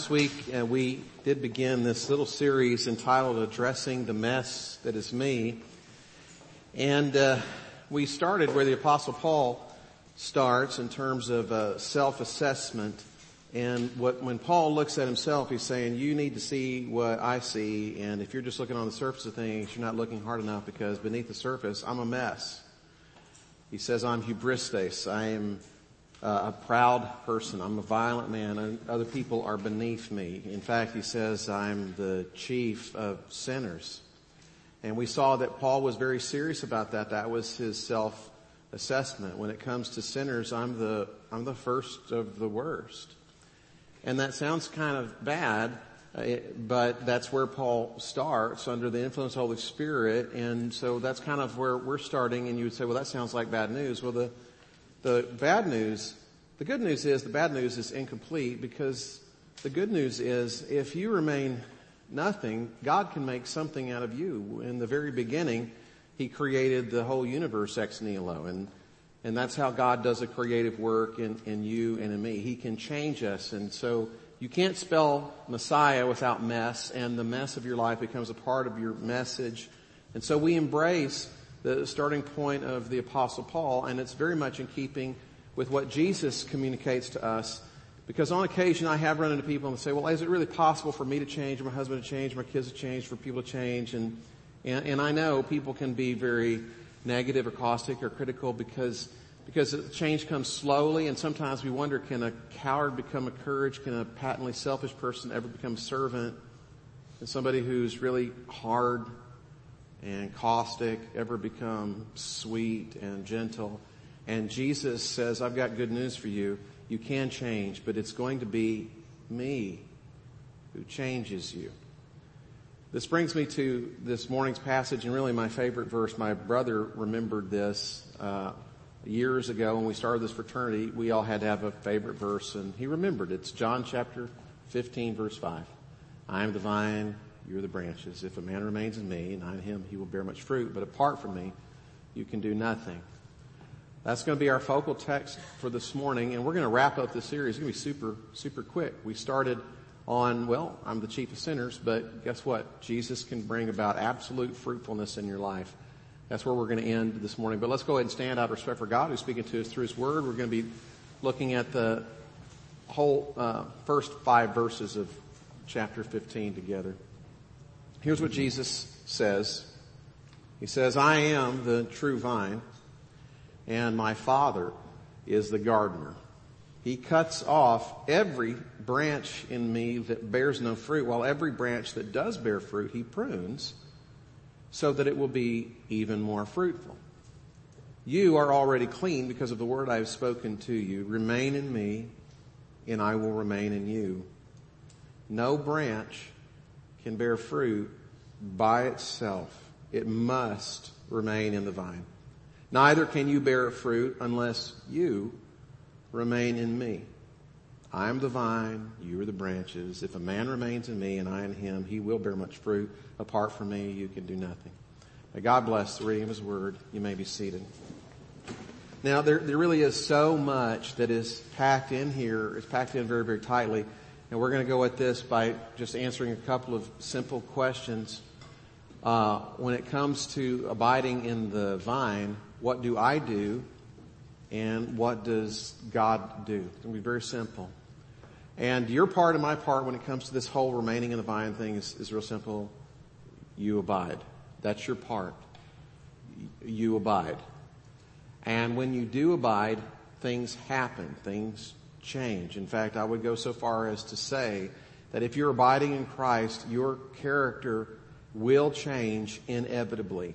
Last week uh, we did begin this little series entitled Addressing the Mess That Is Me. And uh, we started where the Apostle Paul starts in terms of uh, self-assessment. And what, when Paul looks at himself, he's saying, you need to see what I see. And if you're just looking on the surface of things, you're not looking hard enough because beneath the surface, I'm a mess. He says, I'm hubristes. I am uh, a proud person. I'm a violent man and other people are beneath me. In fact, he says I'm the chief of sinners. And we saw that Paul was very serious about that. That was his self assessment. When it comes to sinners, I'm the, I'm the first of the worst. And that sounds kind of bad, uh, but that's where Paul starts under the influence of the Holy Spirit. And so that's kind of where we're starting. And you would say, well, that sounds like bad news. Well, the, the bad news, the good news is the bad news is incomplete because the good news is if you remain nothing, God can make something out of you. In the very beginning, He created the whole universe ex nihilo and and that's how God does a creative work in, in you and in me. He can change us. And so you can't spell Messiah without mess and the mess of your life becomes a part of your message. And so we embrace the starting point of the apostle Paul, and it's very much in keeping with what Jesus communicates to us. Because on occasion I have run into people and say, well, is it really possible for me to change, my husband to change, my kids to change, for people to change? And, and, and I know people can be very negative or caustic or critical because, because change comes slowly and sometimes we wonder, can a coward become a courage? Can a patently selfish person ever become a servant? And somebody who's really hard and caustic ever become sweet and gentle. And Jesus says, I've got good news for you. You can change, but it's going to be me who changes you. This brings me to this morning's passage and really my favorite verse. My brother remembered this uh, years ago when we started this fraternity. We all had to have a favorite verse and he remembered. It's John chapter 15 verse 5. I am the vine, you're the branches. If a man remains in me and I in him, he will bear much fruit. But apart from me, you can do nothing. That's going to be our focal text for this morning, and we're going to wrap up the series. It's going to be super, super quick. We started on, well, I'm the chief of sinners, but guess what? Jesus can bring about absolute fruitfulness in your life. That's where we're going to end this morning. But let's go ahead and stand out of respect for God who's speaking to us through His Word. We're going to be looking at the whole uh, first five verses of chapter 15 together. Here's what Jesus says. He says, I am the true vine and my father is the gardener. He cuts off every branch in me that bears no fruit, while every branch that does bear fruit, he prunes so that it will be even more fruitful. You are already clean because of the word I have spoken to you. Remain in me and I will remain in you. No branch can bear fruit by itself. It must remain in the vine. Neither can you bear fruit unless you remain in me. I am the vine, you are the branches. If a man remains in me and I in him, he will bear much fruit. Apart from me, you can do nothing. May God bless the reading of his word. You may be seated. Now, there, there really is so much that is packed in here. It's packed in very, very tightly. And we're going to go at this by just answering a couple of simple questions. Uh, when it comes to abiding in the vine, what do I do? And what does God do? It's going to be very simple. And your part and my part when it comes to this whole remaining in the vine thing is, is real simple. You abide. That's your part. You abide. And when you do abide, things happen. Things change. In fact, I would go so far as to say that if you're abiding in Christ, your character will change inevitably.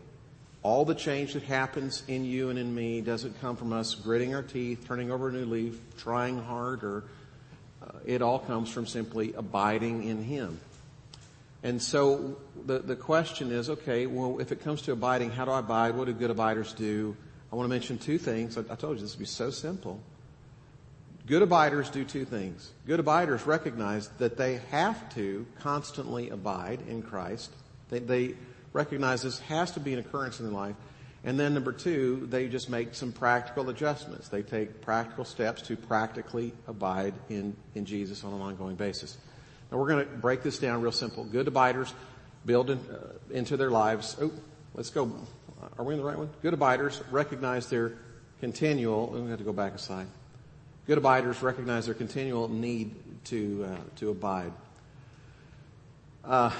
All the change that happens in you and in me doesn't come from us gritting our teeth, turning over a new leaf, trying harder. Uh, it all comes from simply abiding in Him. And so the, the question is, okay, well, if it comes to abiding, how do I abide? What do good abiders do? I want to mention two things. I, I told you this would be so simple. Good abiders do two things. Good abiders recognize that they have to constantly abide in Christ. They, they recognize this has to be an occurrence in their life. And then number two, they just make some practical adjustments. They take practical steps to practically abide in, in Jesus on an ongoing basis. Now we're going to break this down real simple. Good abiders build in, uh, into their lives. Oh, let's go. Are we in the right one? Good abiders recognize their continual, we have to go back a slide. Good abiders recognize their continual need to, uh, to abide. Uh,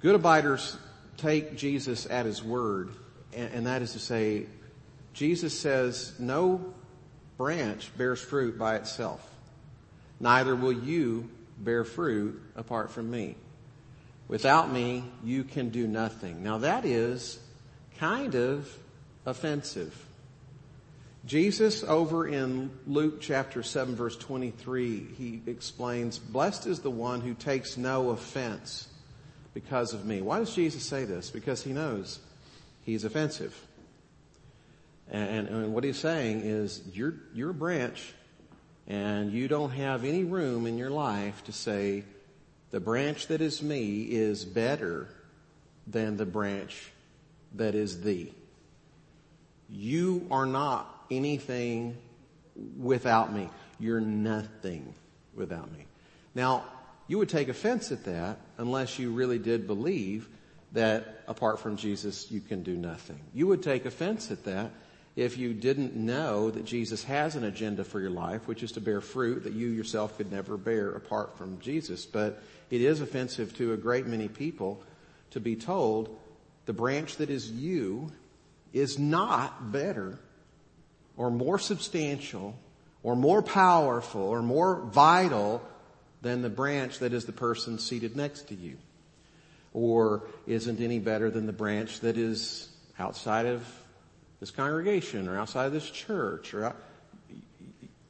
good abiders take Jesus at his word, and, and that is to say, Jesus says, no branch bears fruit by itself. Neither will you bear fruit apart from me. Without me, you can do nothing. Now that is kind of offensive. Jesus over in Luke chapter 7 verse 23, he explains, blessed is the one who takes no offense because of me. Why does Jesus say this? Because he knows he's offensive. And, and, what he's saying is, you're, you're a branch and you don't have any room in your life to say, the branch that is me is better than the branch that is thee. You are not anything without me. You're nothing without me. Now, you would take offense at that unless you really did believe that apart from Jesus you can do nothing. You would take offense at that if you didn't know that Jesus has an agenda for your life, which is to bear fruit that you yourself could never bear apart from Jesus. But it is offensive to a great many people to be told the branch that is you is not better or more substantial or more powerful or more vital than the branch that is the person seated next to you or isn't any better than the branch that is outside of this congregation or outside of this church or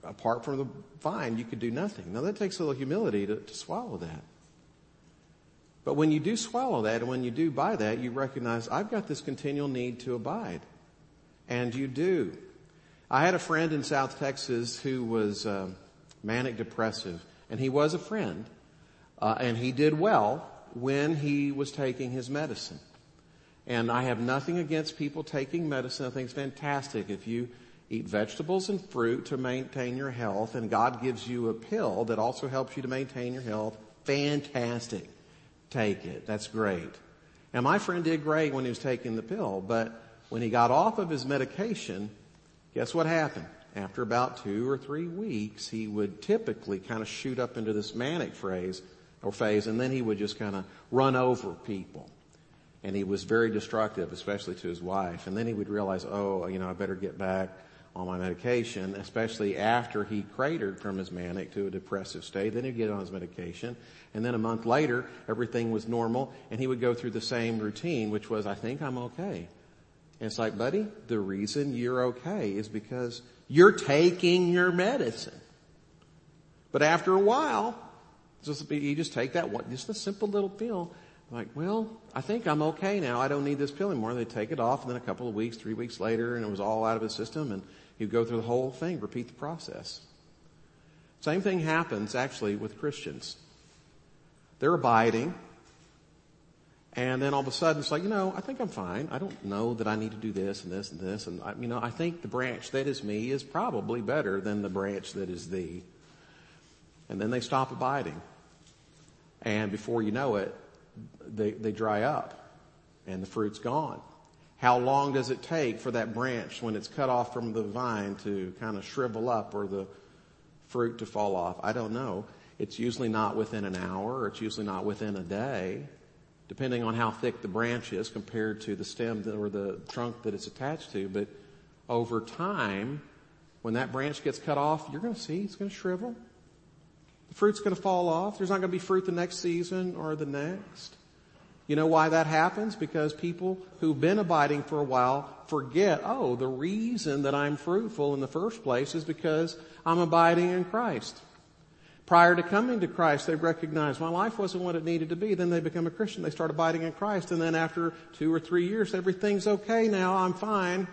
apart from the vine, you could do nothing. Now that takes a little humility to, to swallow that. But when you do swallow that and when you do buy that, you recognize I've got this continual need to abide. And you do. I had a friend in South Texas who was uh, manic depressive and he was a friend uh, and he did well when he was taking his medicine. And I have nothing against people taking medicine. I think it's fantastic if you eat vegetables and fruit to maintain your health and God gives you a pill that also helps you to maintain your health. Fantastic. Take it. That's great. And my friend did great when he was taking the pill, but when he got off of his medication, guess what happened? After about two or three weeks, he would typically kind of shoot up into this manic phase or phase, and then he would just kind of run over people and he was very destructive, especially to his wife. And then he would realize, oh, you know, I better get back on my medication, especially after he cratered from his manic to a depressive state. Then he'd get on his medication. And then a month later, everything was normal and he would go through the same routine, which was, I think I'm okay. And it's like, buddy, the reason you're okay is because you're taking your medicine. But after a while, just, you just take that one, just a simple little pill like, well, I think I'm okay now. I don't need this pill anymore. They take it off and then a couple of weeks, three weeks later, and it was all out of his system and he'd go through the whole thing, repeat the process. Same thing happens actually with Christians. They're abiding and then all of a sudden it's like, you know, I think I'm fine. I don't know that I need to do this and this and this. And I, you know, I think the branch that is me is probably better than the branch that is thee. And then they stop abiding. And before you know it, they, they dry up and the fruit's gone. How long does it take for that branch when it's cut off from the vine to kind of shrivel up or the fruit to fall off? I don't know. It's usually not within an hour it's usually not within a day, depending on how thick the branch is compared to the stem or the trunk that it's attached to. But over time, when that branch gets cut off, you're going to see it's going to shrivel. The fruit's going to fall off. There's not going to be fruit the next season or the next. You know why that happens? Because people who've been abiding for a while forget, oh, the reason that I'm fruitful in the first place is because I'm abiding in Christ. Prior to coming to Christ, they recognize my life wasn't what it needed to be. Then they become a Christian. They start abiding in Christ. And then after two or three years, everything's okay now. I'm fine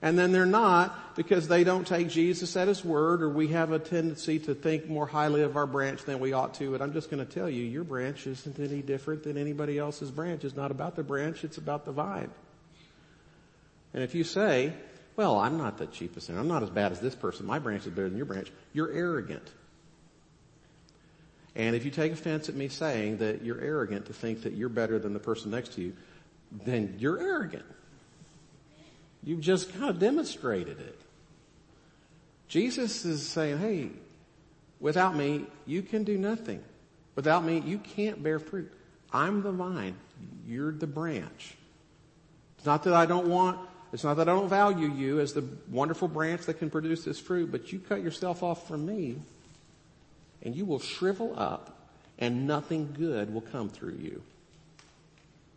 and then they're not because they don't take Jesus at His word or we have a tendency to think more highly of our branch than we ought to. And I'm just going to tell you, your branch isn't any different than anybody else's branch. It's not about the branch, it's about the vine. And if you say, well, I'm not the cheapest and I'm not as bad as this person. My branch is better than your branch. You're arrogant. And if you take offense at me saying that you're arrogant to think that you're better than the person next to you, then you're arrogant. You've just kind of demonstrated it. Jesus is saying, hey, without me, you can do nothing. Without me, you can't bear fruit. I'm the vine. You're the branch. It's not that I don't want, it's not that I don't value you as the wonderful branch that can produce this fruit, but you cut yourself off from me and you will shrivel up and nothing good will come through you.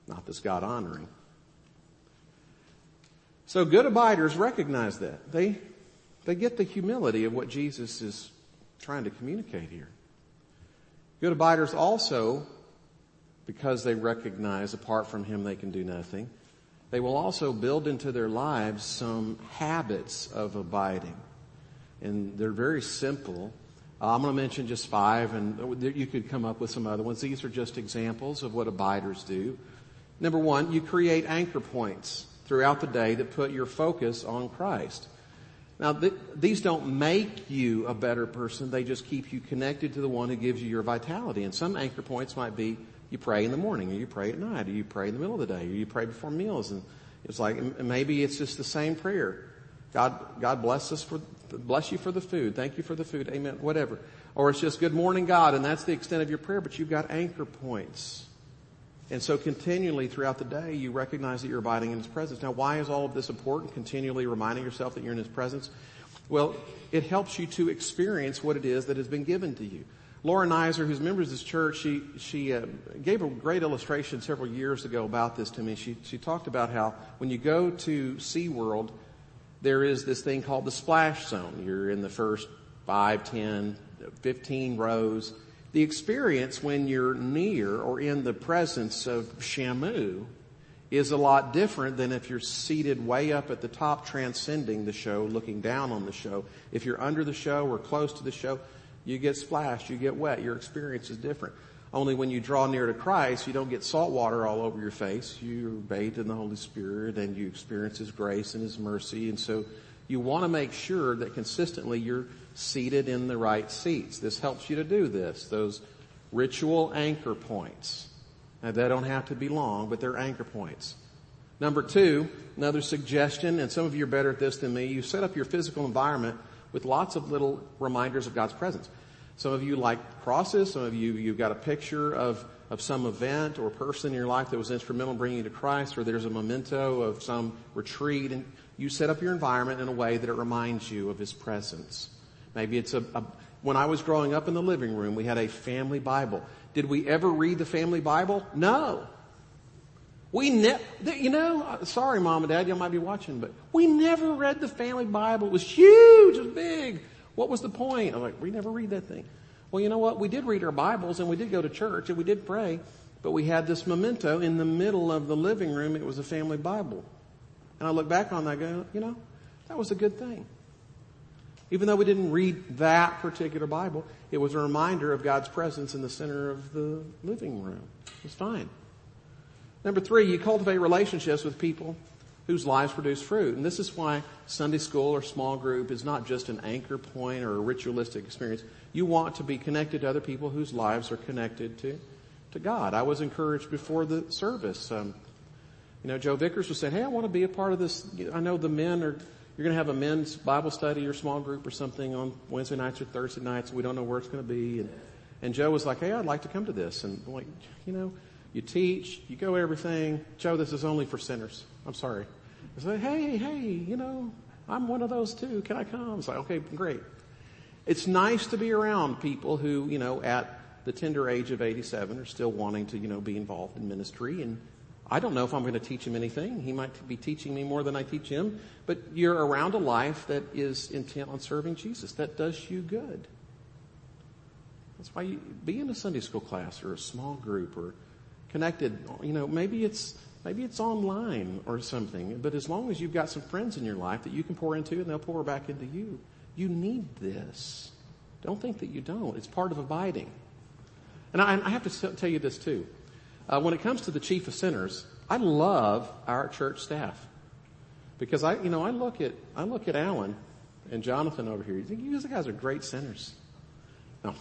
Not this God honoring. So good abiders recognize that. They, they get the humility of what Jesus is trying to communicate here. Good abiders also, because they recognize apart from Him they can do nothing, they will also build into their lives some habits of abiding. And they're very simple. Uh, I'm going to mention just five and you could come up with some other ones. These are just examples of what abiders do. Number one, you create anchor points throughout the day that put your focus on Christ. Now, th- these don't make you a better person. They just keep you connected to the one who gives you your vitality. And some anchor points might be you pray in the morning, or you pray at night, or you pray in the middle of the day, or you pray before meals. And it's like, maybe it's just the same prayer. God, God bless us for, bless you for the food. Thank you for the food. Amen. Whatever. Or it's just good morning, God, and that's the extent of your prayer, but you've got anchor points. And so continually throughout the day, you recognize that you're abiding in His presence. Now, why is all of this important? Continually reminding yourself that you're in His presence? Well, it helps you to experience what it is that has been given to you. Laura Nizer, who's a member of this church, she, she uh, gave a great illustration several years ago about this to me. She, she talked about how when you go to SeaWorld, there is this thing called the splash zone. You're in the first five, ten, fifteen rows the experience when you're near or in the presence of Shamu is a lot different than if you're seated way up at the top transcending the show, looking down on the show. If you're under the show or close to the show, you get splashed, you get wet, your experience is different. Only when you draw near to Christ, you don't get salt water all over your face. You're bathed in the Holy Spirit and you experience His grace and His mercy. And so you want to make sure that consistently you're seated in the right seats. This helps you to do this. Those ritual anchor points. Now they don't have to be long, but they're anchor points. Number two, another suggestion, and some of you are better at this than me, you set up your physical environment with lots of little reminders of God's presence. Some of you like crosses, some of you, you've got a picture of, of some event or person in your life that was instrumental in bringing you to Christ, or there's a memento of some retreat, and you set up your environment in a way that it reminds you of His presence. Maybe it's a, a, when I was growing up in the living room, we had a family Bible. Did we ever read the family Bible? No. We never, you know, uh, sorry mom and dad, you might be watching, but we never read the family Bible. It was huge, it was big. What was the point? I'm like, we never read that thing. Well, you know what? We did read our Bibles and we did go to church and we did pray, but we had this memento in the middle of the living room. It was a family Bible. And I look back on that go, you know, that was a good thing. Even though we didn't read that particular Bible, it was a reminder of God's presence in the center of the living room. It's fine. Number three, you cultivate relationships with people whose lives produce fruit. And this is why Sunday school or small group is not just an anchor point or a ritualistic experience. You want to be connected to other people whose lives are connected to, to God. I was encouraged before the service. Um, you know, Joe Vickers was saying, hey, I want to be a part of this. I know the men are you're going to have a men's Bible study or small group or something on Wednesday nights or Thursday nights. We don't know where it's going to be. And, and Joe was like, hey, I'd like to come to this. And I'm like, you know, you teach, you go everything. Joe, this is only for sinners. I'm sorry. I said, hey, hey, you know, I'm one of those too. Can I come? It's like, okay, great. It's nice to be around people who, you know, at the tender age of 87 are still wanting to, you know, be involved in ministry and I don't know if I'm going to teach him anything. He might be teaching me more than I teach him, but you're around a life that is intent on serving Jesus. That does you good. That's why you be in a Sunday school class or a small group or connected. You know, maybe it's, maybe it's online or something, but as long as you've got some friends in your life that you can pour into and they'll pour back into you, you need this. Don't think that you don't. It's part of abiding. And I, I have to tell you this too. Uh, when it comes to the chief of sinners, I love our church staff because I, you know, I look at I look at Alan and Jonathan over here. You think you guys are great sinners? No,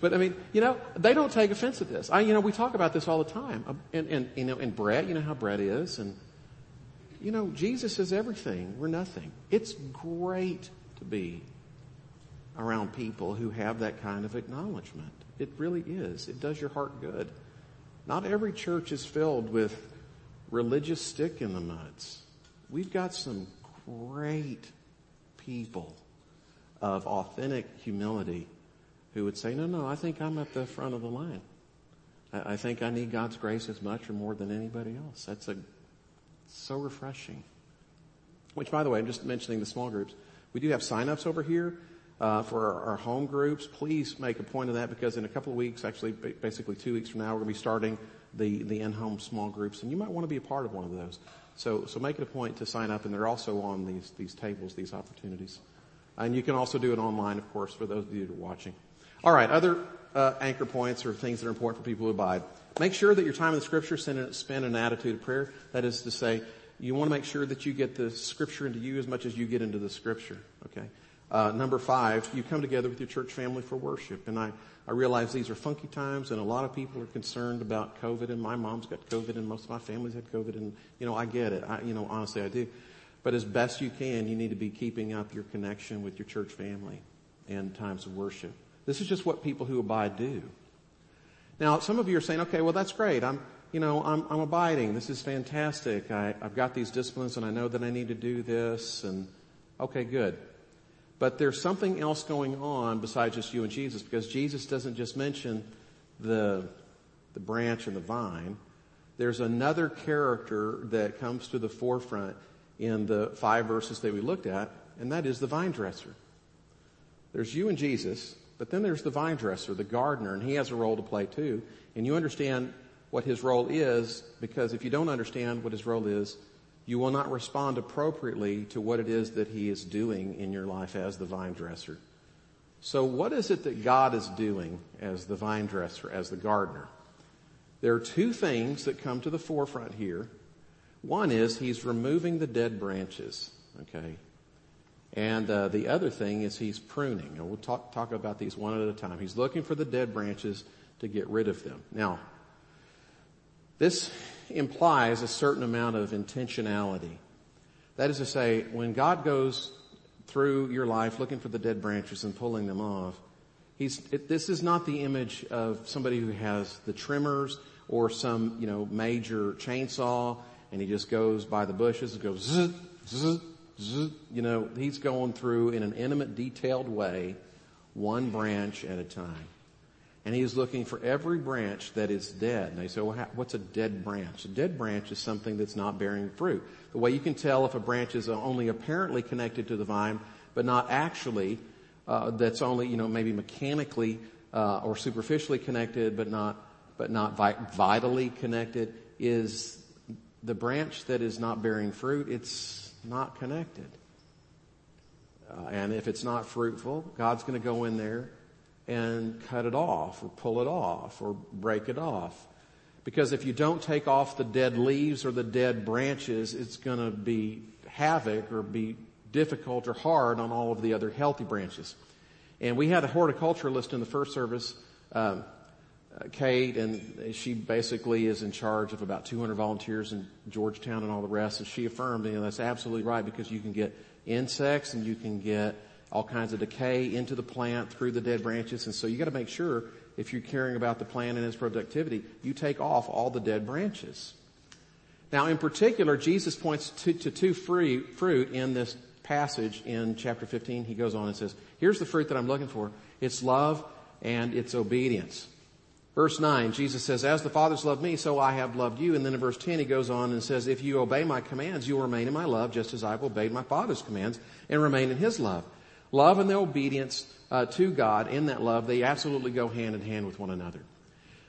But I mean, you know, they don't take offense at this. I, you know, we talk about this all the time. Um, and, and, you know, and Brett, you know how Brett is. And, you know, Jesus is everything. We're nothing. It's great to be around people who have that kind of acknowledgement. It really is. It does your heart good. Not every church is filled with religious stick in the muds. We've got some great people of authentic humility who would say, no, no, I think I'm at the front of the line. I, I think I need God's grace as much or more than anybody else. That's a, so refreshing. Which, by the way, I'm just mentioning the small groups. We do have sign-ups over here uh, for our, our, home groups. Please make a point of that because in a couple of weeks, actually basically two weeks from now, we're going to be starting the, the in-home small groups and you might want to be a part of one of those. So, so make it a point to sign up and they're also on these, these tables, these opportunities. And you can also do it online, of course, for those of you who are watching. All right, other uh, anchor points or things that are important for people who abide. Make sure that your time in the scripture spend an attitude of prayer. That is to say, you want to make sure that you get the scripture into you as much as you get into the scripture. Okay. Uh, number five, you come together with your church family for worship. And I, I realize these are funky times and a lot of people are concerned about COVID and my mom's got COVID and most of my family's had COVID and, you know, I get it. I, you know, honestly I do. But as best you can, you need to be keeping up your connection with your church family and times of worship. This is just what people who abide do. Now, some of you are saying, okay, well that's great. I'm, you know, I'm, I'm abiding. This is fantastic. I, I've got these disciplines and I know that I need to do this and okay, good. But there's something else going on besides just you and Jesus because Jesus doesn't just mention the, the branch and the vine. There's another character that comes to the forefront in the five verses that we looked at, and that is the vine dresser. There's you and Jesus, but then there's the vine dresser, the gardener, and he has a role to play too. And you understand what his role is because if you don't understand what his role is, you will not respond appropriately to what it is that he is doing in your life as the vine dresser. So what is it that God is doing as the vine dresser, as the gardener? There are two things that come to the forefront here. One is he's removing the dead branches, okay? And uh, the other thing is he's pruning. And we'll talk, talk about these one at a time. He's looking for the dead branches to get rid of them. Now, this implies a certain amount of intentionality. That is to say, when God goes through your life looking for the dead branches and pulling them off, he's, it, this is not the image of somebody who has the trimmers or some, you know, major chainsaw and he just goes by the bushes and goes zzz, zzz, You know, he's going through in an intimate, detailed way, one branch at a time. And he is looking for every branch that is dead. And they say, well, what's a dead branch? A dead branch is something that's not bearing fruit. The way you can tell if a branch is only apparently connected to the vine, but not actually, uh, that's only, you know, maybe mechanically uh, or superficially connected, but not, but not vi- vitally connected, is the branch that is not bearing fruit. It's not connected. Uh, and if it's not fruitful, God's going to go in there and cut it off or pull it off or break it off. Because if you don't take off the dead leaves or the dead branches, it's going to be havoc or be difficult or hard on all of the other healthy branches. And we had a horticulturalist in the first service, um, Uh, Kate, and she basically is in charge of about 200 volunteers in Georgetown and all the rest. And she affirmed, you know, that's absolutely right because you can get insects and you can get all kinds of decay into the plant through the dead branches. And so you got to make sure if you're caring about the plant and its productivity, you take off all the dead branches. Now, in particular, Jesus points to, to two free, fruit in this passage in chapter 15. He goes on and says, here's the fruit that I'm looking for. It's love and it's obedience. Verse 9, Jesus says, as the Father's loved me, so I have loved you. And then in verse 10, he goes on and says, if you obey my commands, you will remain in my love, just as I've obeyed my Father's commands and remain in his love. Love and the obedience uh, to God in that love, they absolutely go hand in hand with one another.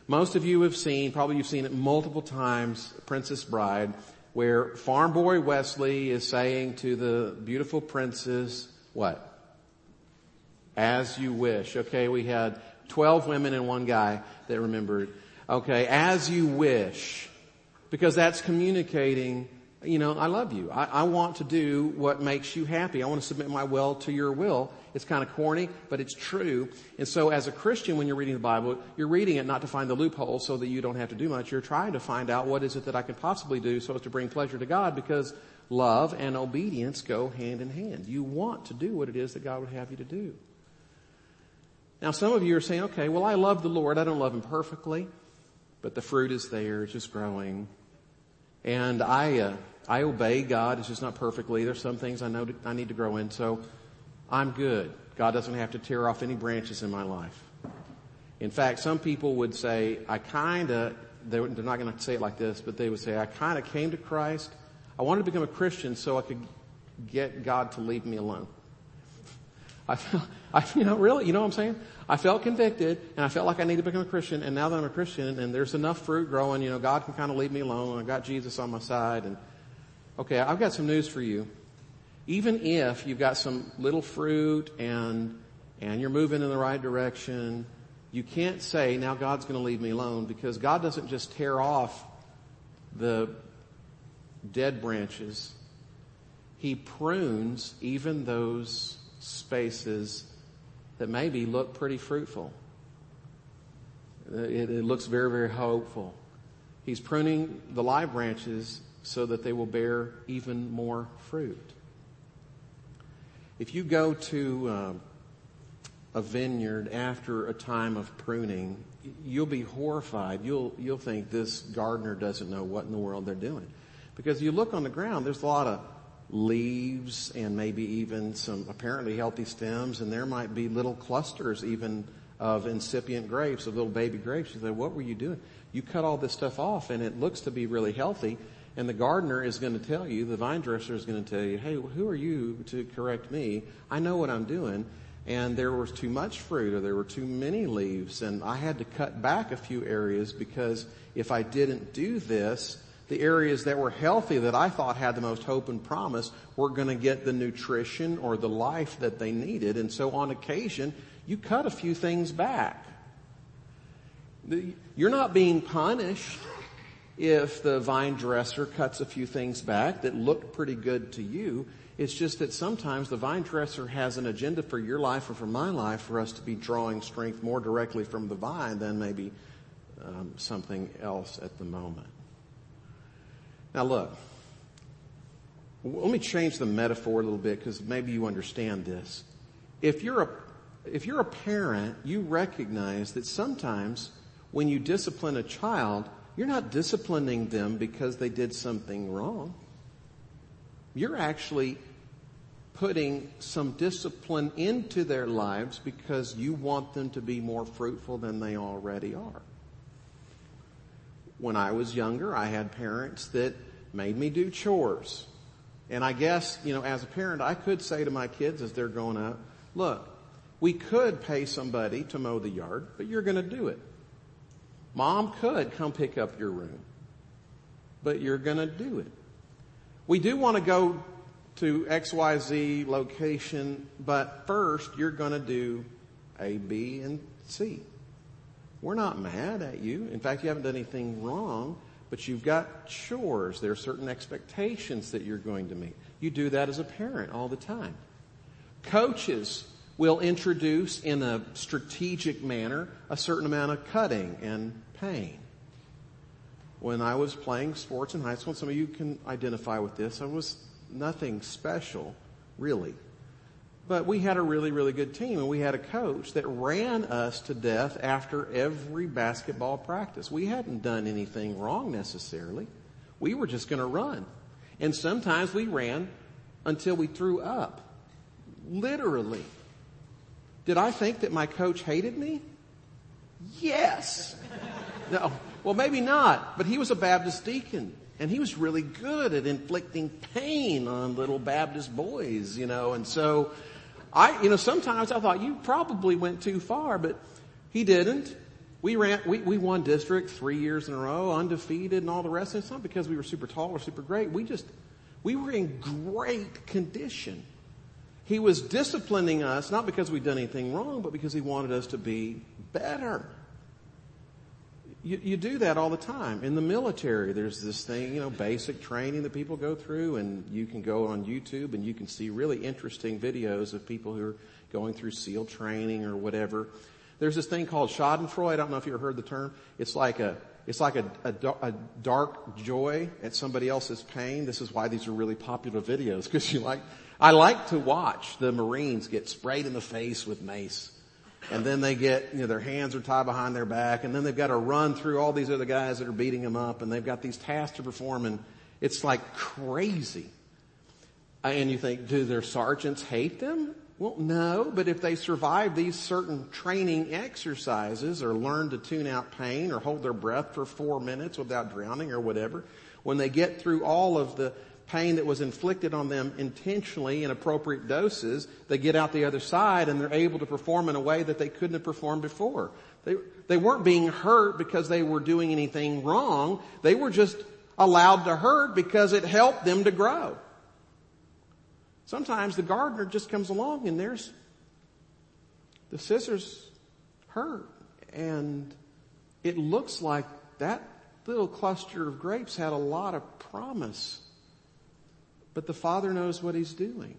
Most of you have seen, probably you've seen it multiple times, Princess Bride, where farm boy Westley is saying to the beautiful princess, what? As you wish. Okay, we had 12 women and one guy that remembered. Okay, as you wish. Because that's communicating you know, I love you. I, I, want to do what makes you happy. I want to submit my will to your will. It's kind of corny, but it's true. And so as a Christian, when you're reading the Bible, you're reading it not to find the loophole so that you don't have to do much. You're trying to find out what is it that I can possibly do so as to bring pleasure to God because love and obedience go hand in hand. You want to do what it is that God would have you to do. Now some of you are saying, okay, well I love the Lord. I don't love Him perfectly, but the fruit is there. It's just growing. And I, uh, I obey God. It's just not perfectly. There's some things I know to, I need to grow in. So I'm good. God doesn't have to tear off any branches in my life. In fact, some people would say, I kinda, they're not going to say it like this, but they would say, I kinda came to Christ. I wanted to become a Christian so I could get God to leave me alone. I felt, I, you know, really, you know what I'm saying? I felt convicted and I felt like I need to become a Christian and now that I'm a Christian and there's enough fruit growing, you know, God can kind of leave me alone. I got Jesus on my side and, okay, I've got some news for you. Even if you've got some little fruit and, and you're moving in the right direction, you can't say, now God's going to leave me alone because God doesn't just tear off the dead branches. He prunes even those spaces that maybe look pretty fruitful. It, it, looks very, very hopeful. He's pruning the live branches so that they will bear even more fruit. If you go to uh, a vineyard after a time of pruning, you'll be horrified. You'll, you'll think this gardener doesn't know what in the world they're doing. Because you look on the ground, there's a lot of leaves and maybe even some apparently healthy stems, and there might be little clusters even of incipient grapes, of little baby grapes. You say, what were you doing? You cut all this stuff off and it looks to be really healthy, and the gardener is going to tell you, the vine dresser is going to tell you, hey, who are you to correct me? I know what I'm doing. And there was too much fruit or there were too many leaves and I had to cut back a few areas because if I didn't do this, the areas that were healthy that I thought had the most hope and promise were going to get the nutrition or the life that they needed. And so on occasion, you cut a few things back. You're not being punished if the vine dresser cuts a few things back that look pretty good to you. It's just that sometimes the vine dresser has an agenda for your life or for my life for us to be drawing strength more directly from the vine than maybe um, something else at the moment. Now look, let me change the metaphor a little bit because maybe you understand this. If you're a, if you're a parent, you recognize that sometimes when you discipline a child, you're not disciplining them because they did something wrong. You're actually putting some discipline into their lives because you want them to be more fruitful than they already are. When I was younger, I had parents that made me do chores. And I guess, you know, as a parent, I could say to my kids as they're growing up, look, we could pay somebody to mow the yard, but you're going to do it. Mom could come pick up your room, but you're going to do it. We do want to go to XYZ location, but first you're going to do A, B, and C. We're not mad at you. In fact, you haven't done anything wrong, but you've got chores. There are certain expectations that you're going to meet. You do that as a parent all the time. Coaches will introduce in a strategic manner a certain amount of cutting and pain. When I was playing sports in high school, some of you can identify with this, I was nothing special, really. But we had a really, really good team and we had a coach that ran us to death after every basketball practice. We hadn't done anything wrong necessarily. We were just gonna run. And sometimes we ran until we threw up. Literally. Did I think that my coach hated me? Yes. No. Well, maybe not, but he was a Baptist deacon. And he was really good at inflicting pain on little Baptist boys, you know, and so I, you know, sometimes I thought you probably went too far, but he didn't. We ran, we, we won district three years in a row, undefeated and all the rest. And it's not because we were super tall or super great. We just, we were in great condition. He was disciplining us, not because we'd done anything wrong, but because he wanted us to be better. You, you do that all the time. In the military, there's this thing, you know, basic training that people go through and you can go on YouTube and you can see really interesting videos of people who are going through SEAL training or whatever. There's this thing called schadenfreude. I don't know if you ever heard the term. It's like a, it's like a, a, a, dark joy at somebody else's pain. This is why these are really popular videos because you like, I like to watch the Marines get sprayed in the face with mace and then they get, you know, their hands are tied behind their back, and then they've got to run through all these other guys that are beating them up, and they've got these tasks to perform, and it's like crazy. Uh, and you think, do their sergeants hate them? Well, no, but if they survive these certain training exercises or learn to tune out pain or hold their breath for four minutes without drowning or whatever, when they get through all of the pain that was inflicted on them intentionally in appropriate doses, they get out the other side and they're able to perform in a way that they couldn't have performed before. They, they weren't being hurt because they were doing anything wrong. They were just allowed to hurt because it helped them to grow. Sometimes the gardener just comes along and there's the scissors hurt and it looks like that little cluster of grapes had a lot of promise but the Father knows what He's doing.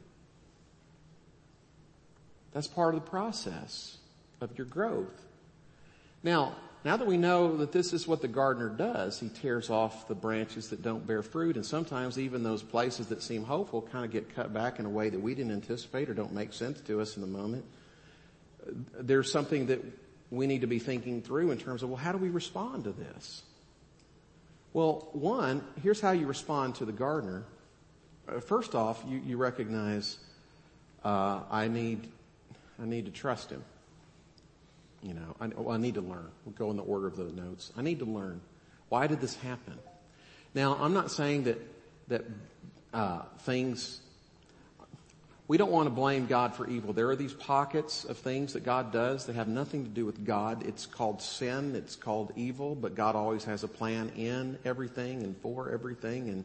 That's part of the process of your growth. Now, now that we know that this is what the gardener does, he tears off the branches that don't bear fruit, and sometimes even those places that seem hopeful kind of get cut back in a way that we didn't anticipate or don't make sense to us in the moment. There's something that we need to be thinking through in terms of, well, how do we respond to this? Well, one, here's how you respond to the gardener. Uh, first off, you, you recognize uh, I need I need to trust him. You know, I, well, I need to learn. We'll go in the order of the notes. I need to learn. Why did this happen? Now, I'm not saying that that uh, things. We don't want to blame God for evil. There are these pockets of things that God does that have nothing to do with God. It's called sin. It's called evil. But God always has a plan in everything and for everything. And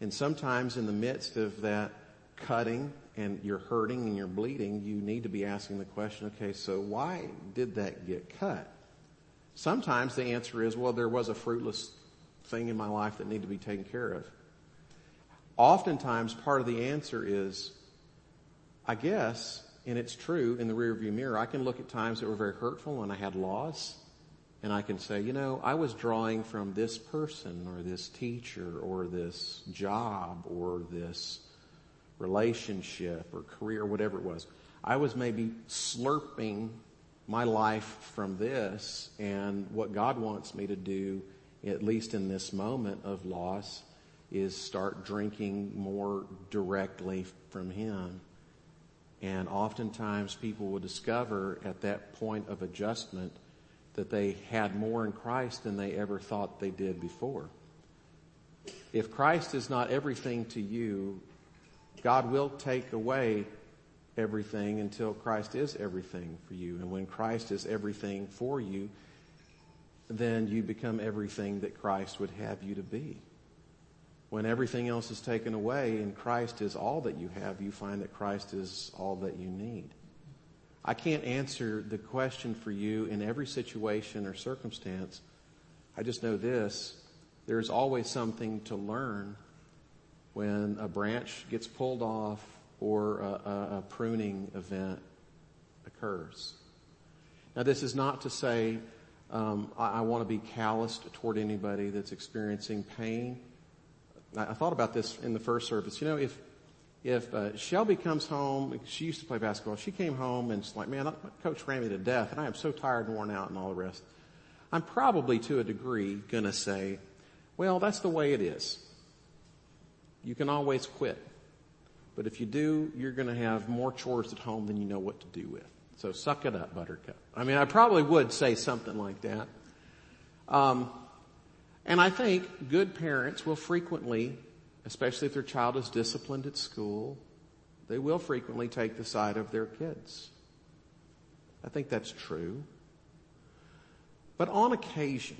and sometimes in the midst of that cutting and you're hurting and you're bleeding, you need to be asking the question, okay, so why did that get cut? Sometimes the answer is, well, there was a fruitless thing in my life that needed to be taken care of. Oftentimes part of the answer is, I guess, and it's true in the rearview mirror, I can look at times that were very hurtful and I had loss and I can say, you know, I was drawing from this person or this teacher or this job or this relationship or career, whatever it was. I was maybe slurping my life from this and what God wants me to do, at least in this moment of loss, is start drinking more directly from Him. And oftentimes people will discover at that point of adjustment that they had more in Christ than they ever thought they did before. If Christ is not everything to you, God will take away everything until Christ is everything for you. And when Christ is everything for you, then you become everything that Christ would have you to be. When everything else is taken away and Christ is all that you have, you find that Christ is all that you need. I can't answer the question for you in every situation or circumstance. I just know this. There's always something to learn when a branch gets pulled off or a, a, a pruning event occurs. Now this is not to say um, I, I want to be calloused toward anybody that's experiencing pain. I, I thought about this in the first service. You know, if if uh, Shelby comes home, she used to play basketball. She came home and it's like, "Man, coach ran me to death, and I am so tired and worn out, and all the rest." I'm probably, to a degree, to say, "Well, that's the way it is. You can always quit, but if you do, you're to have more chores at home than you know what to do with. So suck it up, Buttercup." I mean, I probably would say something like that. Um, and I think good parents will frequently especially if their child is disciplined at school, they will frequently take the side of their kids. I think that's true. But on occasion,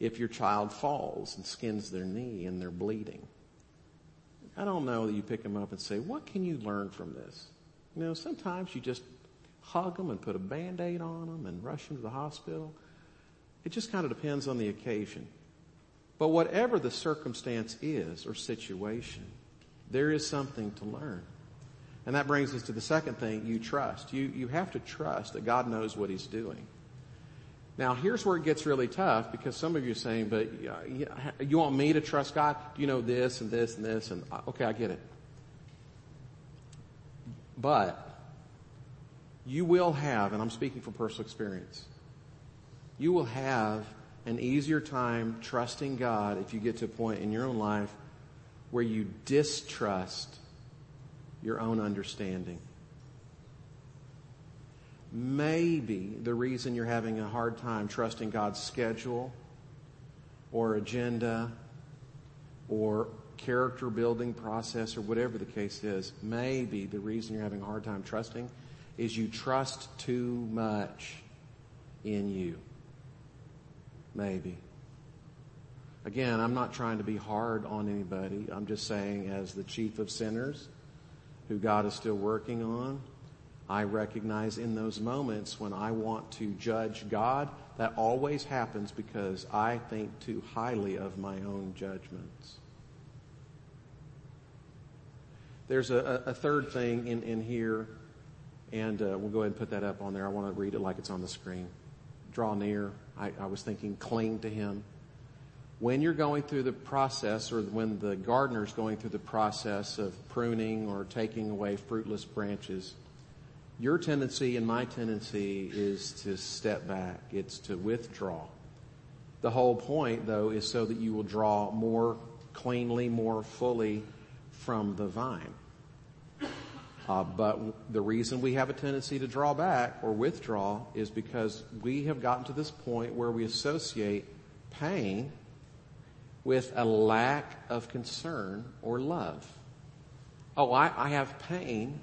if your child falls and skins their knee and they're bleeding, I don't know that you pick them up and say, what can you learn from this? You know, sometimes you just hug them and put a band-aid on them and rush them to the hospital. It just kind of depends on the occasion. But whatever the circumstance is or situation, there is something to learn. And that brings us to the second thing, you trust. You, you have to trust that God knows what He's doing. Now here's where it gets really tough because some of you are saying, but you want me to trust God? Do you know this and this and this? And uh, okay, I get it. But you will have, and I'm speaking from personal experience, you will have an easier time trusting God if you get to a point in your own life where you distrust your own understanding. Maybe the reason you're having a hard time trusting God's schedule or agenda or character building process or whatever the case is, maybe the reason you're having a hard time trusting is you trust too much in you. Maybe. Again, I'm not trying to be hard on anybody. I'm just saying as the chief of sinners who God is still working on, I recognize in those moments when I want to judge God, that always happens because I think too highly of my own judgments. There's a, a third thing in, in here, and uh, we'll go ahead and put that up on there. I want to read it like it's on the screen. Draw near. I, I was thinking cling to Him. When you're going through the process, or when the gardener's going through the process of pruning or taking away fruitless branches, your tendency and my tendency is to step back. It's to withdraw. The whole point, though, is so that you will draw more cleanly, more fully from the vine. Uh, but the reason we have a tendency to draw back or withdraw is because we have gotten to this point where we associate pain with a lack of concern or love. Oh, I, I have pain.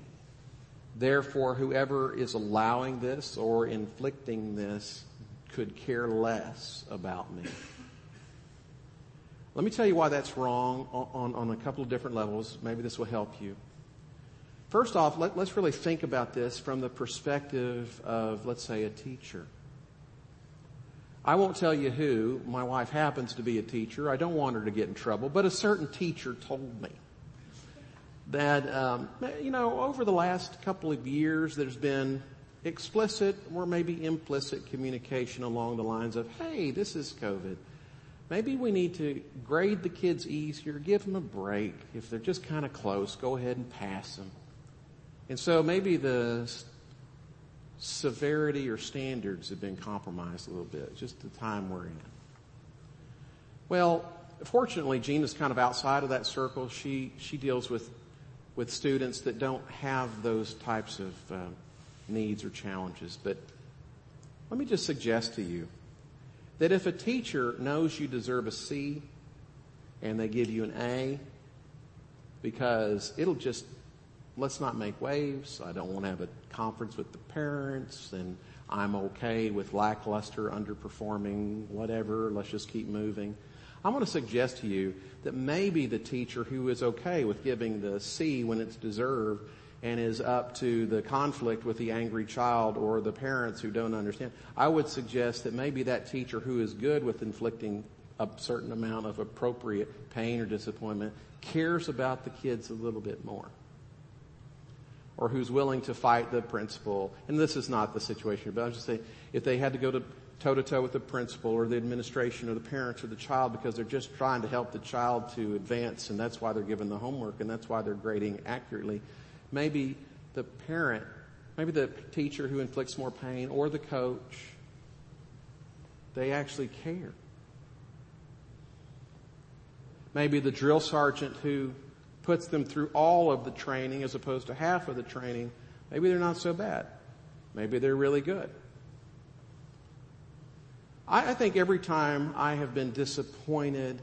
Therefore, whoever is allowing this or inflicting this could care less about me. Let me tell you why that's wrong on, on, on a couple of different levels. Maybe this will help you. First off, let, us really think about this from the perspective of, let's say, a teacher. I won't tell you who. My wife happens to be a teacher. I don't want her to get in trouble, but a certain teacher told me that, um, you know, over the last couple of years, there's been explicit or maybe implicit communication along the lines of, hey, this is COVID. Maybe we need to grade the kids easier, give them a break. If they're just kind of close, go ahead and pass them. And so maybe the severity or standards have been compromised a little bit, just the time we're in. Well, fortunately, Gina's kind of outside of that circle. She, she deals with, with students that don't have those types of uh, needs or challenges. But let me just suggest to you that if a teacher knows you deserve a C and they give you an A because it'll just, let's not make waves. I don't want to have a conference with the parents and I'm okay with lackluster, underperforming, whatever. Let's just keep moving. I want to suggest to you that maybe the teacher who is okay with giving the C when it's deserved and is up to the conflict with the angry child or the parents who don't understand, I would suggest that maybe that teacher who is good with inflicting a certain amount of appropriate pain or disappointment cares about the kids a little bit more. Or who's willing to fight the principal. And this is not the situation, but I was just saying, if they had to go to toe to toe with the principal or the administration or the parents or the child because they're just trying to help the child to advance and that's why they're given the homework and that's why they're grading accurately maybe the parent, maybe the teacher who inflicts more pain or the coach, they actually care. Maybe the drill sergeant who puts them through all of the training as opposed to half of the training, maybe they're not so bad. Maybe they're really good. I, I think every time I have been disappointed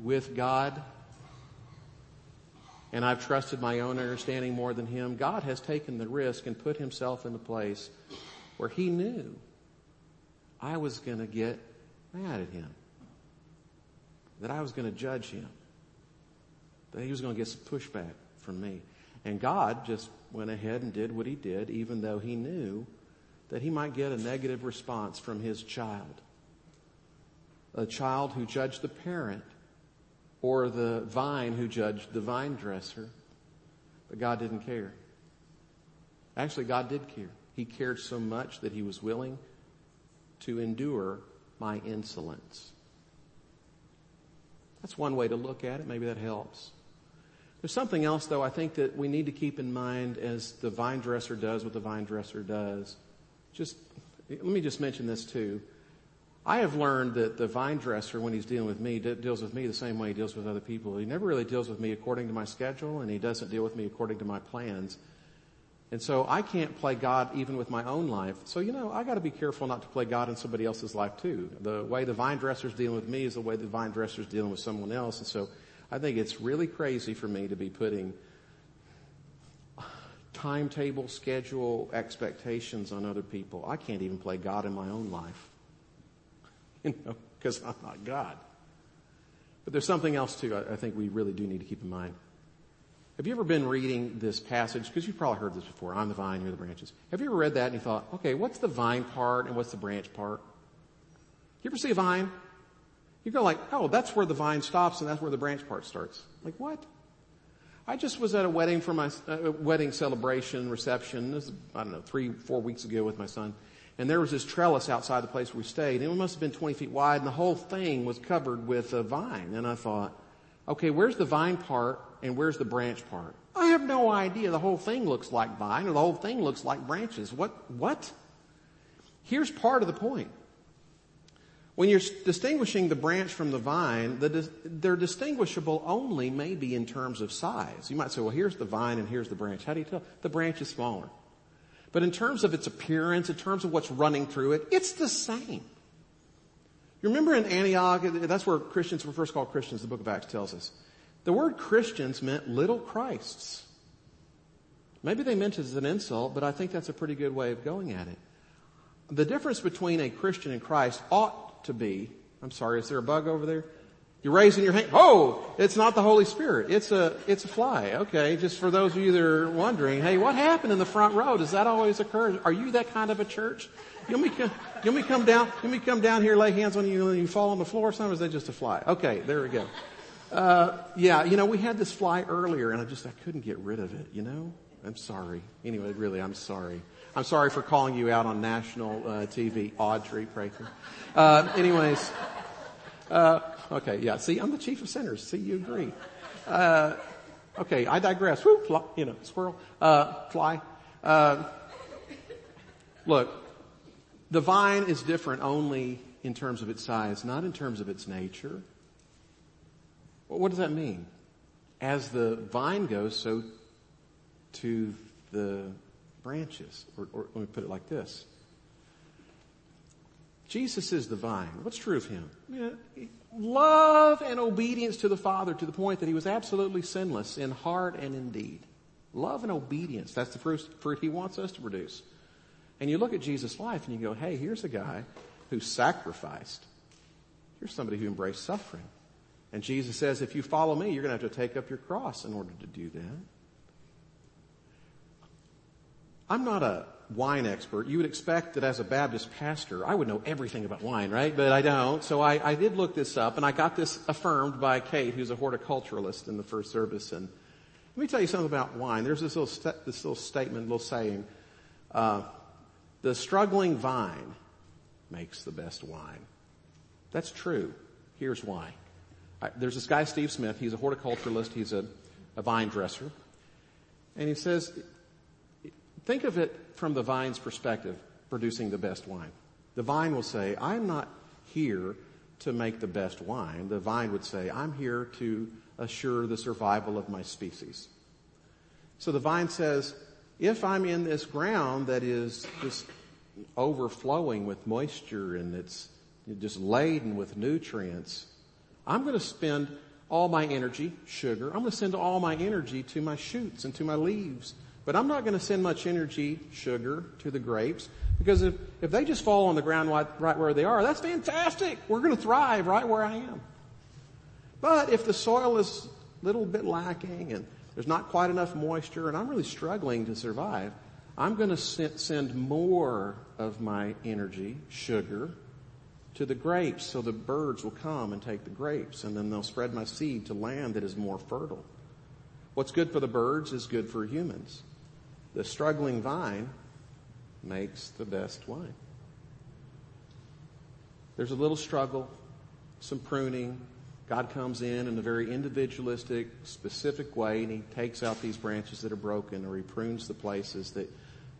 with God, and I've trusted my own understanding more than him, God has taken the risk and put himself in the place where he knew I was going to get mad at him, that I was going to judge him, he was going to get some pushback from me. And God just went ahead and did what he did, even though he knew that he might get a negative response from his child. a child who judged the parent or the vine who judged the vine dresser. But God didn't care. Actually, God did care. He cared so much that he was willing to endure my insolence. That's one way to look at it. Maybe that helps. There's something else though I think that we need to keep in mind as the vine dresser does what the vine dresser does. Just, let me just mention this too. I have learned that the vine dresser, when he's dealing with me, deals with me the same way he deals with other people. He never really deals with me according to my schedule and he doesn't deal with me according to my plans. And so I can't play God even with my own life. So, you know, I gotta be careful not to play God in somebody else's life too. The way the vine dresser's dealing with me is the way the vine dresser's dealing with someone else. And so I think it's really crazy for me to be putting timetable, schedule, expectations on other people. I can't even play God in my own life. You know, because I'm not God. But there's something else too I think we really do need to keep in mind. Have you ever been reading this passage? Because you've probably heard this before. I'm the vine, you're the branches. Have you ever read that and you thought, okay, what's the vine part and what's the branch part? You ever see a vine? You go like, oh, that's where the vine stops and that's where the branch part starts. Like what? I just was at a wedding for my uh, wedding celebration reception. This is, I don't know, three, four weeks ago with my son. And there was this trellis outside the place where we stayed. And it must have been 20 feet wide and the whole thing was covered with a vine. And I thought, okay, where's the vine part and where's the branch part? I have no idea. The whole thing looks like vine or the whole thing looks like branches. What, what? Here's part of the point. When you're distinguishing the branch from the vine, the, they're distinguishable only maybe in terms of size. You might say, well, here's the vine and here's the branch. How do you tell? The branch is smaller. But in terms of its appearance, in terms of what's running through it, it's the same. You remember in Antioch, that's where Christians were first called Christians, the book of Acts tells us. The word Christians meant little Christs. Maybe they meant it as an insult, but I think that's a pretty good way of going at it. The difference between a Christian and Christ ought to be, I'm sorry, is there a bug over there? You're raising your hand. Oh, it's not the Holy Spirit. It's a, it's a fly. Okay. Just for those of you that are wondering, hey, what happened in the front row? Does that always occur? Are you that kind of a church? Want me want me come down, want me come down here, lay hands on you and you fall on the floor or something? Or is that just a fly? Okay. There we go. Uh, yeah, you know, we had this fly earlier and I just, I couldn't get rid of it, you know? I'm sorry. Anyway, really, I'm sorry. I'm sorry for calling you out on national uh, TV, Audrey Prather. Uh, anyways, uh, okay, yeah. See, I'm the chief of sinners. See, you agree. Uh, okay, I digress. Woo, fly, you know, squirrel, uh, fly. Uh, look, the vine is different only in terms of its size, not in terms of its nature. What does that mean? As the vine goes, so to the branches. Or, or let me put it like this. Jesus is the vine. What's true of him? Love and obedience to the Father to the point that he was absolutely sinless in heart and in deed. Love and obedience. That's the fruit, fruit he wants us to produce. And you look at Jesus' life and you go, hey, here's a guy who sacrificed. Here's somebody who embraced suffering. And Jesus says, if you follow me, you're going to have to take up your cross in order to do that. I'm not a wine expert. You would expect that as a Baptist pastor, I would know everything about wine, right? But I don't. So I, I did look this up and I got this affirmed by Kate, who's a horticulturalist in the first service. And let me tell you something about wine. There's this little, st- this little statement, little saying, uh, the struggling vine makes the best wine. That's true. Here's why there's this guy, Steve Smith. He's a horticulturalist. He's a, a vine dresser. And he says, think of it from the vine's perspective, producing the best wine. The vine will say, I'm not here to make the best wine. The vine would say, I'm here to assure the survival of my species. So the vine says, if I'm in this ground that is just overflowing with moisture and it's just laden with nutrients, I'm going to spend all my energy, sugar, I'm going to send all my energy to my shoots and to my leaves. But I'm not going to send much energy, sugar, to the grapes because if, if they just fall on the ground right, right where they are, that's fantastic. We're going to thrive right where I am. But if the soil is a little bit lacking and there's not quite enough moisture and I'm really struggling to survive, I'm going to send more of my energy, sugar, to the grapes so the birds will come and take the grapes and then they'll spread my seed to land that is more fertile. What's good for the birds is good for humans. The struggling vine makes the best wine. There's a little struggle, some pruning. God comes in in a very individualistic, specific way and he takes out these branches that are broken or he prunes the places that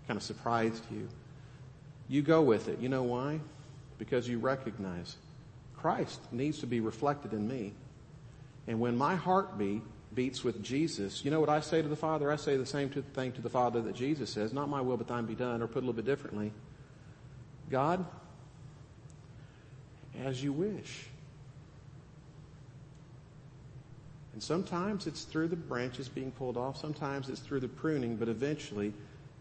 kind of surprised you. You go with it. You know why? Because you recognize Christ needs to be reflected in me. And when my heartbeat beats with Jesus, you know what I say to the Father? I say the same thing to the Father that Jesus says, not my will but thine be done, or put a little bit differently. God, as you wish. And sometimes it's through the branches being pulled off, sometimes it's through the pruning, but eventually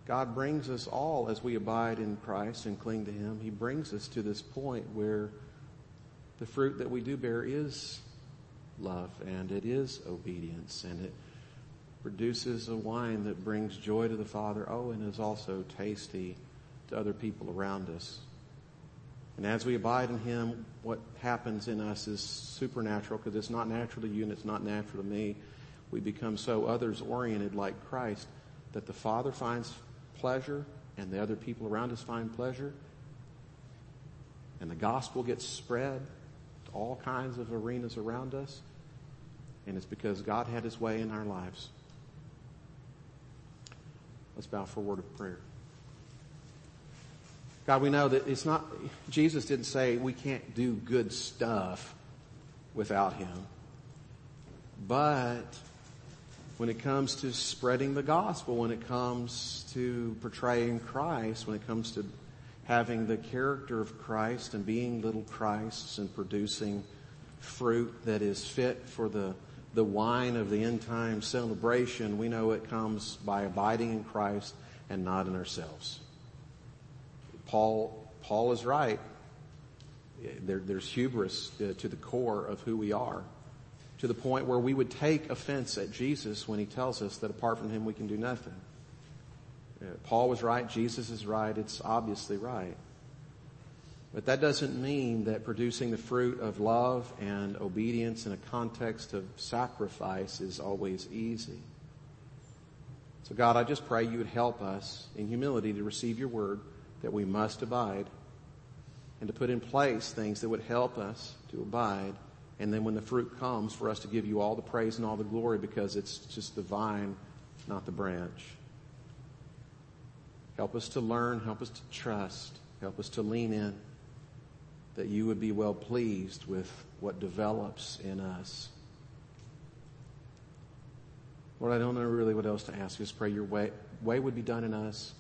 God brings us all as we abide in Christ and cling to Him. He brings us to this point where the fruit that we do bear is love and it is obedience and it produces a wine that brings joy to the Father. Oh, and is also tasty to other people around us. And as we abide in Him, what happens in us is supernatural because it's not natural to you and it's not natural to me. We become so others oriented like Christ that the Father finds pleasure and the other people around us find pleasure. And the gospel gets spread to all kinds of arenas around us. And it's because God had his way in our lives. Let's bow for a word of prayer. God, we know that it's not, Jesus didn't say we can't do good stuff without him. But when it comes to spreading the gospel, when it comes to portraying Christ, when it comes to having the character of Christ and being little Christs and producing fruit that is fit for the, the wine of the end time celebration, we know it comes by abiding in Christ and not in ourselves. Paul, Paul is right. There, there's hubris uh, to the core of who we are to the point where we would take offense at Jesus when he tells us that apart from him we can do nothing. Uh, Paul was right, Jesus is right, it's obviously right. But that doesn't mean that producing the fruit of love and obedience in a context of sacrifice is always easy. So God, I just pray you would help us in humility to receive your word that we must abide and to put in place things that would help us to abide and then when the fruit comes, for us to give you all the praise and all the glory because it's just the vine, not the branch. Help us to learn, help us to trust, help us to lean in, that you would be well pleased with what develops in us. Lord, I don't know really what else to ask. Just pray your way, way would be done in us.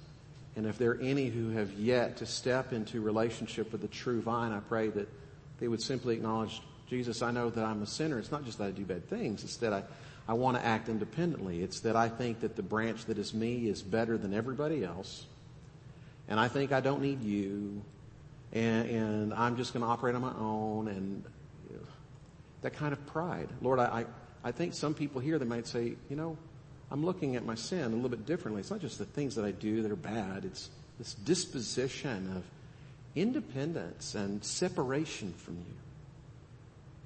And if there are any who have yet to step into relationship with the true vine, I pray that they would simply acknowledge Jesus, I know that I'm a sinner. It's not just that I do bad things. It's that I, I want to act independently. It's that I think that the branch that is me is better than everybody else. And I think I don't need you. And, and I'm just going to operate on my own and that kind of pride. Lord, I, I, I think some people here that might say, you know, I'm looking at my sin a little bit differently. It's not just the things that I do that are bad. It's this disposition of independence and separation from you.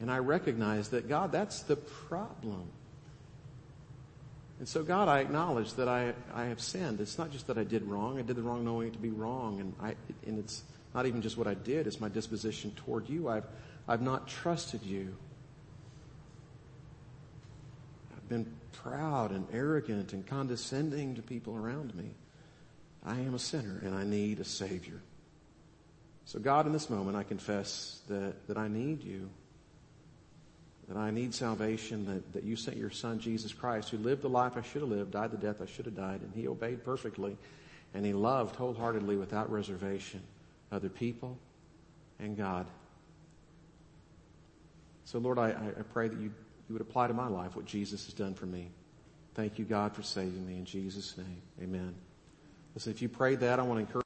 And I recognize that God, that's the problem. And so God, I acknowledge that I, I have sinned. It's not just that I did wrong. I did the wrong knowing it to be wrong. And I, and it's not even just what I did. It's my disposition toward you. I've, I've not trusted you. I've been proud and arrogant and condescending to people around me. I am a sinner and I need a savior. So God, in this moment, I confess that, that I need you that I need salvation, that, that you sent your son Jesus Christ, who lived the life I should have lived, died the death I should have died, and he obeyed perfectly, and he loved wholeheartedly without reservation other people and God. So Lord, I, I pray that you, you would apply to my life what Jesus has done for me. Thank you, God, for saving me in Jesus' name. Amen. Listen, if you prayed that, I want to encourage